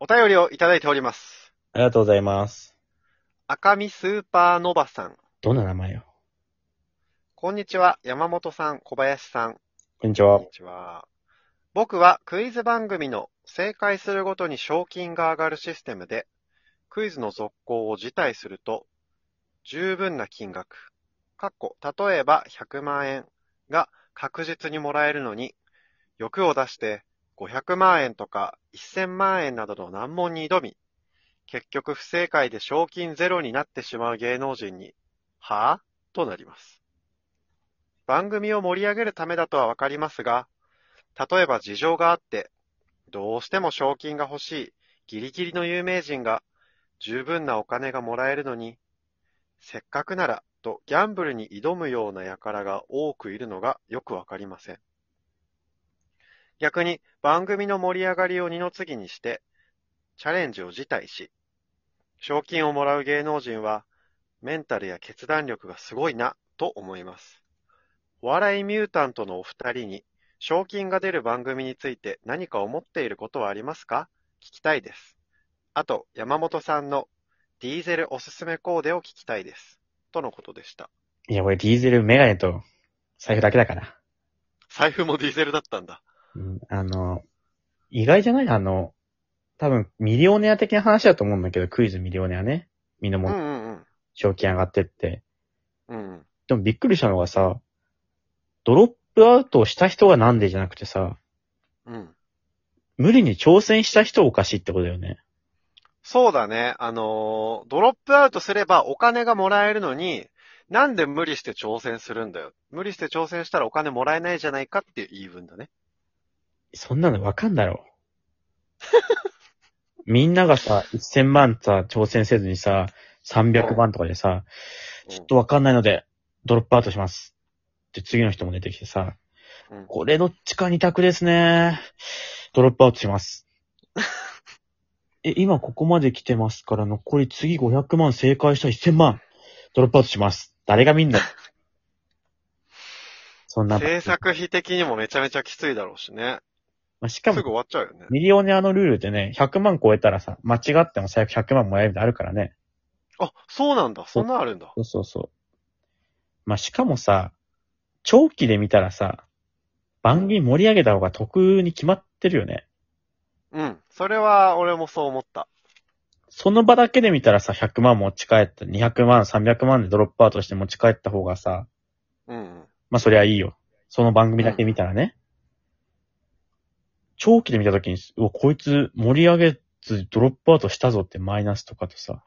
お便りをいただいております。ありがとうございます。赤身スーパーノバさん。どんな名前よ？こんにちは、山本さん、小林さん。こんにちはこんに。ちは。僕はクイズ番組の正解するごとに賞金が上がるシステムで、クイズの続行を辞退すると、十分な金額、かっこ、例えば100万円が確実にもらえるのに、欲を出して500万円とか1000万円などの難問に挑み、結局不正解で賞金ゼロになってしまう芸能人に、はぁとなります。番組を盛り上げるためだとはわかりますが、例えば事情があって、どうしても賞金が欲しいギリギリの有名人が十分なお金がもらえるのに、せっかくならとギャンブルに挑むような輩が多くいるのがよくわかりません。逆に番組の盛り上がりを二の次にして、チャレンジを辞退し、賞金をもらう芸能人はメンタルや決断力がすごいなと思います。お笑いミュータントのお二人に賞金が出る番組について何か思っていることはありますか？聞きたいです。あと、山本さんのディーゼルおすすめコーデを聞きたいです。とのことでした。いや、俺ディーゼル、メガネと財布だけだから。財布もディーゼルだったんだ。うん、あの、意外じゃない？あの、多分、ミリオネア的な話だと思うんだけど、クイズミリオネアね。みんなうんもうんうん。賞金上がってって。うんうん。でもびっくりしたのがさ、ドロップアウトをした人がなんでじゃなくてさ、うん。無理に挑戦した人おかしいってことだよね。そうだね。あのードロップアウトすればお金がもらえるのに、なんで無理して挑戦するんだよ。無理して挑戦したらお金もらえないじゃないかっていう言い分だね。そんなのわかんだろう。みんながさ、1000万さ、挑戦せずにさ、300万とかでさ、ちょっとわかんないので、ドロップアウトします。って次の人も出てきてさ、うん、これどっちか二択ですね。ドロップアウトします。え、今ここまで来てますから、残り次500万正解したら1000万。ドロップアウトします。誰が見んだ そんな。制作費的にもめちゃめちゃきついだろうしね。まあ、しかもすぐ、終わっちゃうよね。ミリオネアのルールってね、100万超えたらさ、間違っても最悪100万もらえるみたいなのあるからね。あ、そうなんだ。そんなんあるんだ。そうそうそう。まあ、しかもさ、長期で見たらさ、番組盛り上げた方が得に決まってるよね。うん。それは俺もそう思った。その場だけで見たらさ、100万持ち帰った、200万、300万でドロップアウトして持ち帰った方がさ、うんうん。まあそりゃいいよ。その番組だけ見たらね。長期で見たときに、うわ、こいつ盛り上げずドロップアウトしたぞってマイナスとかとさ。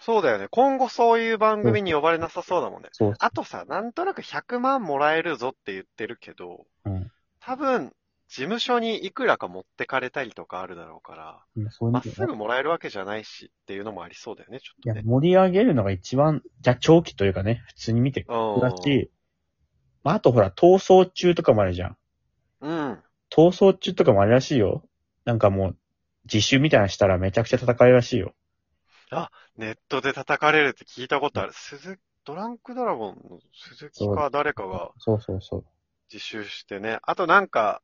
そうだよね。今後そういう番組に呼ばれなさそうだもんね。そう。あとさ、なんとなく100万もらえるぞって言ってるけど、うん。多分、事務所にいくらか持ってかれたりとかあるだろうから、そういうのまっすぐもらえるわけじゃないしっていうのもありそうだよね、ちょっいや、とね。盛り上げるのが一番、じゃ、長期というかね、普通に見てうん。だし、まあ、あとほら、逃走中とかもあるじゃん。うん。逃走中とかもあるらしいよ。なんかもう、自習みたいなのしたらめちゃくちゃ叩かれるらしいよ。ネットで叩かれるって聞いたことある。鈴、ドランクドラゴンの鈴木か誰かがそうそうそう。自習してね。あとなんか、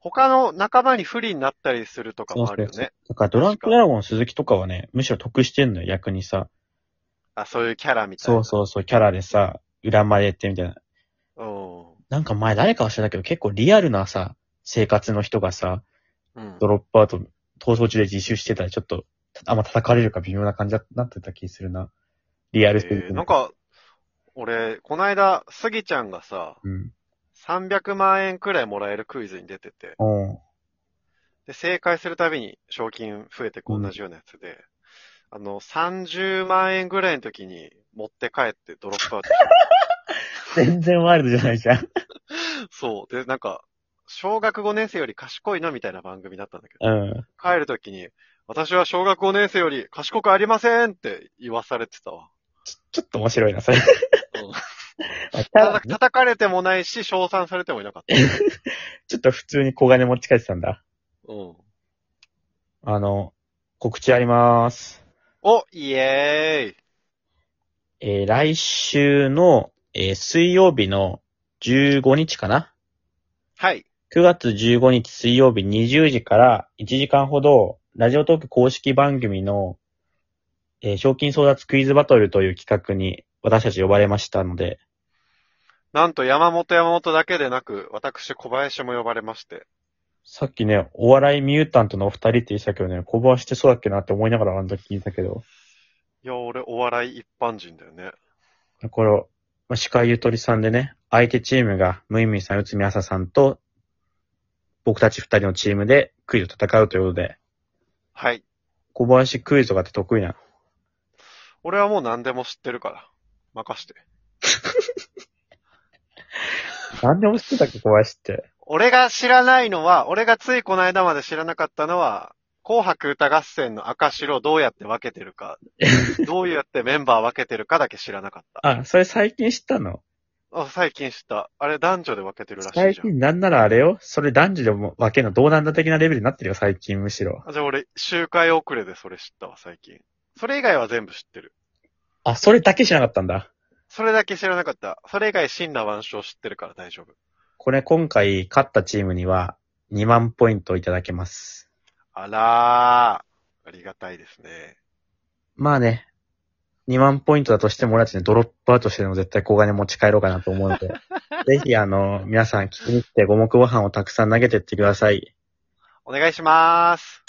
他の仲間に不利になったりするとかもあるよね。だからドランクドラゴン鈴木とかはね、むしろ得してんのよ、逆にさ。あ、そういうキャラみたいな。そうそうそう、キャラでさ、裏までやってみたいな。う。なんか前誰か忘れたけど、結構リアルなさ、生活の人がさ、うん。ドロップアウト、逃走中で自習してたらちょっと、あんま叩かれるか微妙な感じになってた気するな。リアルすぎてえーなん、か、俺、この間、スギちゃんがさ、うん。300万円くらいもらえるクイズに出てて、うん。で、正解するたびに賞金増えてくうん同じようなやつで、あの、30万円ぐらいの時に持って帰ってドロップアウトした。全然ワイルドじゃないじゃん。そう。で、なんか、小学5年生より賢いのみたいな番組だったんだけど、うん。帰る時に、私は小学5年生より賢くありませんって言わされてたわ。ちょっと面白いな、それ。うん あた叩かれてもないし、称賛されてもいなかった。ちょっと普通に小金持ち帰ってたんだ。うん。あの、告知あります。お、イエーイえー来週の、えー水曜日の15日かな？はい。9月15日水曜日20時から1時間ほど、ラジオトーク公式番組の、えー賞金争奪クイズバトルという企画に私たち呼ばれましたので、なんと山本山本だけでなく、私小林も呼ばれまして。さっきね、お笑いミュータントのお二人って言ってたけどね、小林ってそうだっけなって思いながらあの時聞いたけど、いや、俺お笑い一般人だよね。これ、まあ、司会ゆとりさんでね、相手チームがムイムイさん、内海朝さんと、僕たち二人のチームでクイズを戦うということで、はい。小林クイズとかって得意なの？俺はもう何でも知ってるから。任して。何でも知ってたっけ、小林って？俺が知らないのは、俺がついこの間まで知らなかったのは、紅白歌合戦の赤白をどうやって分けてるか、どうやってメンバー分けてるかだけ知らなかった。あ、それ最近知ったの？あ最近知った。あれ男女で分けてるらし最いじゃん。近なんならあれよそれ男女でも分けるの同なんだ的なレベルになってるよ、最近むしろ。あじゃあ俺、周回遅れでそれ知ったわ、最近。それ以外は全部知ってる。あ、それだけ知らなかったんだ。それだけ知らなかった。それ以外、真羅万象知ってるから大丈夫。これ今回勝ったチームには2万ポイントいただけます。あらー。ありがたいですね。まあね、2万ポイントだとしても俺たちね、ドロップアウトしてでも絶対小金持ち帰ろうかなと思うので、ぜひあの、皆さん聞きに来て五目ご飯をたくさん投げてってください。お願いしまーす。